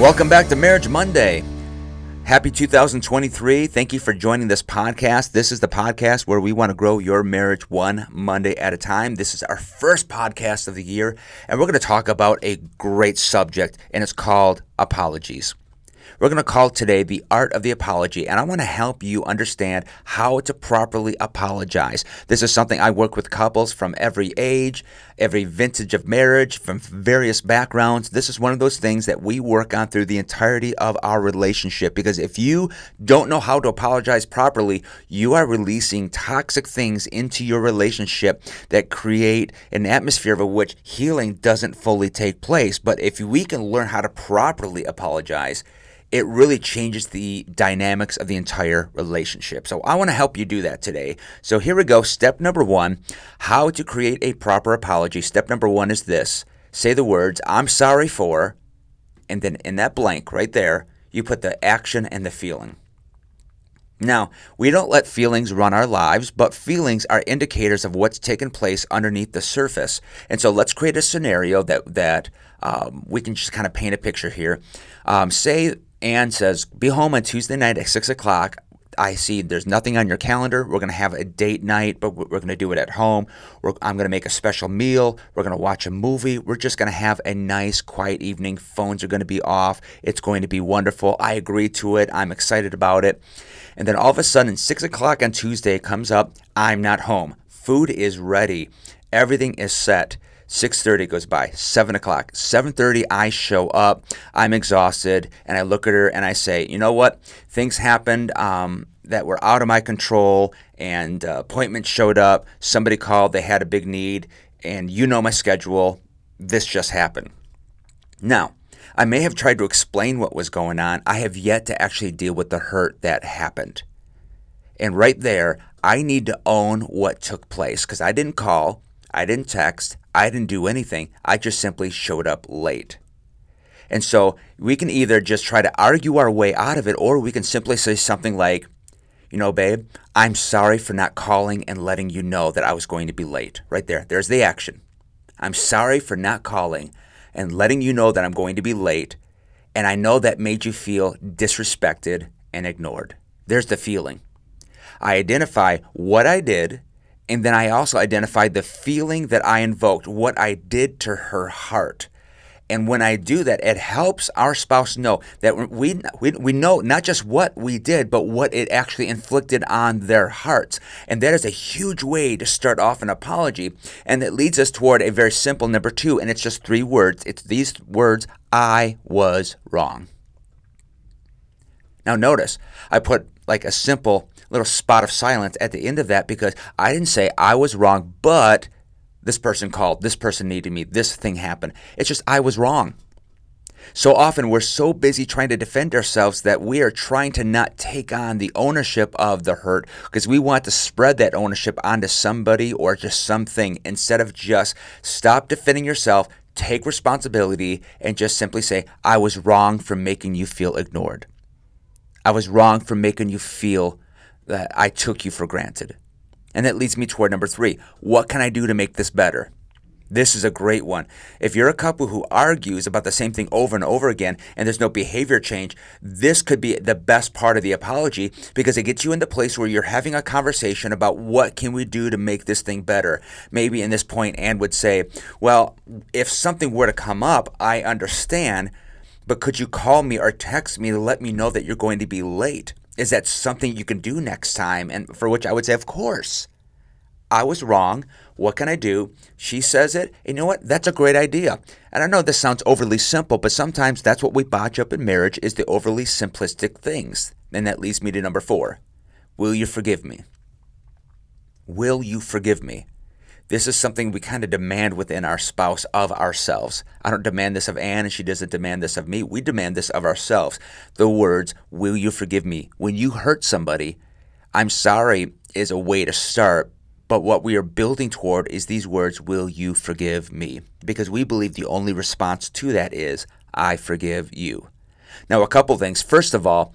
Welcome back to Marriage Monday. Happy 2023. Thank you for joining this podcast. This is the podcast where we want to grow your marriage one Monday at a time. This is our first podcast of the year, and we're going to talk about a great subject, and it's called apologies. We're going to call today the art of the apology, and I want to help you understand how to properly apologize. This is something I work with couples from every age, every vintage of marriage, from various backgrounds. This is one of those things that we work on through the entirety of our relationship because if you don't know how to apologize properly, you are releasing toxic things into your relationship that create an atmosphere of which healing doesn't fully take place. But if we can learn how to properly apologize, it really changes the dynamics of the entire relationship. So I want to help you do that today. So here we go. Step number one how to create a proper apology. Step number one is this say the words, I'm sorry for, and then in that blank right there, you put the action and the feeling. Now, we don't let feelings run our lives, but feelings are indicators of what's taken place underneath the surface. And so let's create a scenario that, that um, we can just kind of paint a picture here. Um, say Anne says, Be home on Tuesday night at 6 o'clock. I see there's nothing on your calendar. We're going to have a date night, but we're going to do it at home. We're, I'm going to make a special meal. We're going to watch a movie. We're just going to have a nice, quiet evening. Phones are going to be off. It's going to be wonderful. I agree to it. I'm excited about it. And then all of a sudden, 6 o'clock on Tuesday comes up. I'm not home. Food is ready. Everything is set. 6.30 goes by 7 o'clock. 7.30 i show up. I'm exhausted and i look at her and i say you know what? Things happened um, that were out of my control and uh, appointments showed up. Somebody called they had a big need and you know my schedule. This just happened. Now i may have tried to explain what was going on. I have yet to actually deal with the hurt that happened. And right there i need to own what took place because i didn't call I didn't text. I didn't do anything. I just simply showed up late. And so we can either just try to argue our way out of it, or we can simply say something like, you know, babe, I'm sorry for not calling and letting you know that I was going to be late. Right there. There's the action. I'm sorry for not calling and letting you know that I'm going to be late. And I know that made you feel disrespected and ignored. There's the feeling. I identify what I did and then I also identified the feeling that I invoked, what I did to her heart. And when I do that, it helps our spouse know that we, we, we know not just what we did, but what it actually inflicted on their hearts. And that is a huge way to start off an apology. And it leads us toward a very simple number two, and it's just three words. It's these words I was wrong. Now, notice I put like a simple little spot of silence at the end of that because I didn't say I was wrong, but this person called, this person needed me, this thing happened. It's just I was wrong. So often we're so busy trying to defend ourselves that we are trying to not take on the ownership of the hurt because we want to spread that ownership onto somebody or just something instead of just stop defending yourself, take responsibility, and just simply say, I was wrong for making you feel ignored. I was wrong for making you feel that I took you for granted. And that leads me toward number three. What can I do to make this better? This is a great one. If you're a couple who argues about the same thing over and over again and there's no behavior change, this could be the best part of the apology because it gets you in the place where you're having a conversation about what can we do to make this thing better. Maybe in this point Anne would say, "Well, if something were to come up, I understand, but could you call me or text me to let me know that you're going to be late?" Is that something you can do next time? And for which I would say, of course. I was wrong. What can I do? She says it. You know what? That's a great idea. And I know this sounds overly simple, but sometimes that's what we botch up in marriage is the overly simplistic things. And that leads me to number four. Will you forgive me? Will you forgive me? This is something we kind of demand within our spouse of ourselves. I don't demand this of Anne, and she doesn't demand this of me. We demand this of ourselves. The words, Will you forgive me? When you hurt somebody, I'm sorry is a way to start, but what we are building toward is these words, Will you forgive me? Because we believe the only response to that is, I forgive you. Now, a couple things. First of all,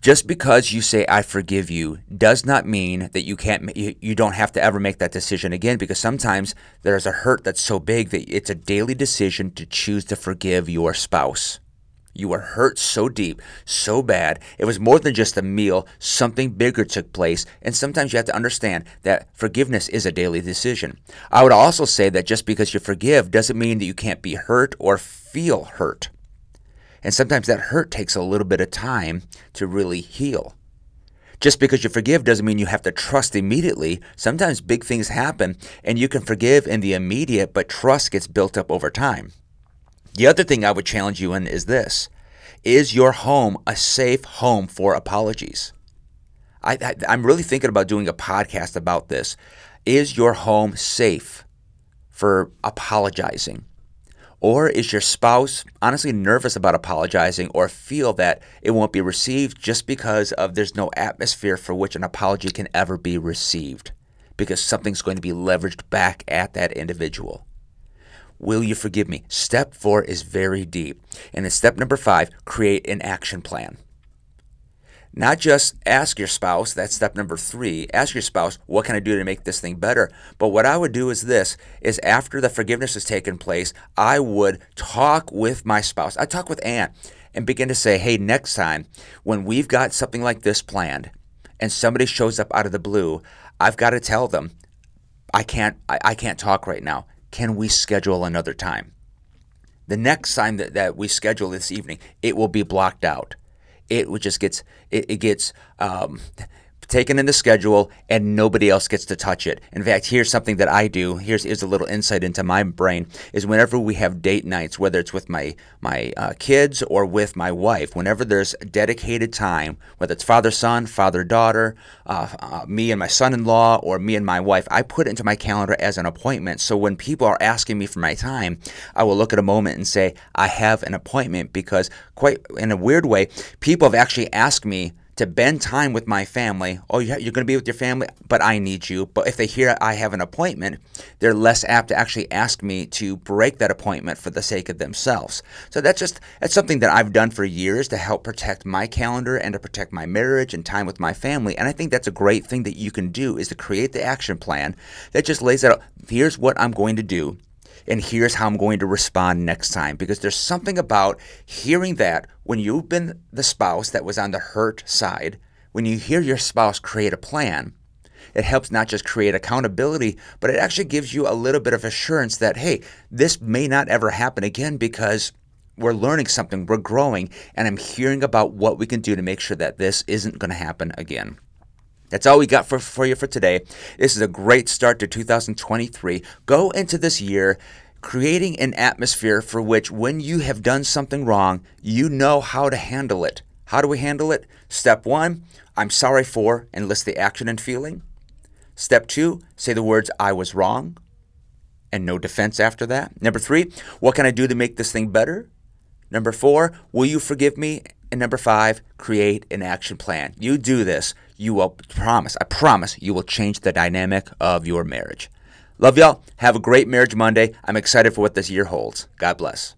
just because you say I forgive you does not mean that you can't you, don't have to ever make that decision again because sometimes there's a hurt that's so big that it's a daily decision to choose to forgive your spouse. You were hurt so deep, so bad. It was more than just a meal. Something bigger took place. And sometimes you have to understand that forgiveness is a daily decision. I would also say that just because you forgive doesn't mean that you can't be hurt or feel hurt. And sometimes that hurt takes a little bit of time to really heal. Just because you forgive doesn't mean you have to trust immediately. Sometimes big things happen and you can forgive in the immediate, but trust gets built up over time. The other thing I would challenge you in is this Is your home a safe home for apologies? I, I, am really thinking about doing a podcast about this. Is your home safe for apologizing? Or is your spouse honestly nervous about apologizing or feel that it won't be received just because of there's no atmosphere for which an apology can ever be received because something's going to be leveraged back at that individual? Will you forgive me? Step four is very deep. And in step number five, create an action plan. Not just ask your spouse, that's step number three. Ask your spouse, what can I do to make this thing better? But what I would do is this is after the forgiveness has taken place, I would talk with my spouse. I talk with Anne and begin to say, hey, next time when we've got something like this planned and somebody shows up out of the blue, I've got to tell them, I can't I, I can't talk right now can we schedule another time? The next time that, that we schedule this evening, it will be blocked out. It just gets it, it gets um, taken in the schedule and nobody else gets to touch it. In fact, here's something that I do. Here's, here's a little insight into my brain is whenever we have date nights, whether it's with my, my uh, kids or with my wife, whenever there's dedicated time, whether it's father son, father daughter, uh, uh, me and my son in law, or me and my wife, I put it into my calendar as an appointment. So when people are asking me for my time, I will look at a moment and say, I have an appointment because, quite in a weird way, people have actually asked me to spend time with my family. Oh, you're going to be with your family, but I need you. But if they hear I have an appointment, they're less apt to actually ask me to break that appointment for the sake of themselves. So that's just that's something that I've done for years to help protect my calendar and to protect my marriage and time with my family. And I think that's a great thing that you can do is to create the action plan that just lays out here's what I'm going to do and here's how I'm going to respond next time. Because there's something about hearing that when you've been the spouse that was on the hurt side, when you hear your spouse create a plan, it helps not just create accountability, but it actually gives you a little bit of assurance that, hey, this may not ever happen again because we're learning something, we're growing, and I'm hearing about what we can do to make sure that this isn't going to happen again. That's all we got for, for you for today. This is a great start to 2023. Go into this year creating an atmosphere for which, when you have done something wrong, you know how to handle it. How do we handle it? Step one, I'm sorry for, and list the action and feeling. Step two, say the words, I was wrong, and no defense after that. Number three, what can I do to make this thing better? Number four, will you forgive me? And number five, create an action plan. You do this, you will promise, I promise, you will change the dynamic of your marriage. Love y'all. Have a great Marriage Monday. I'm excited for what this year holds. God bless.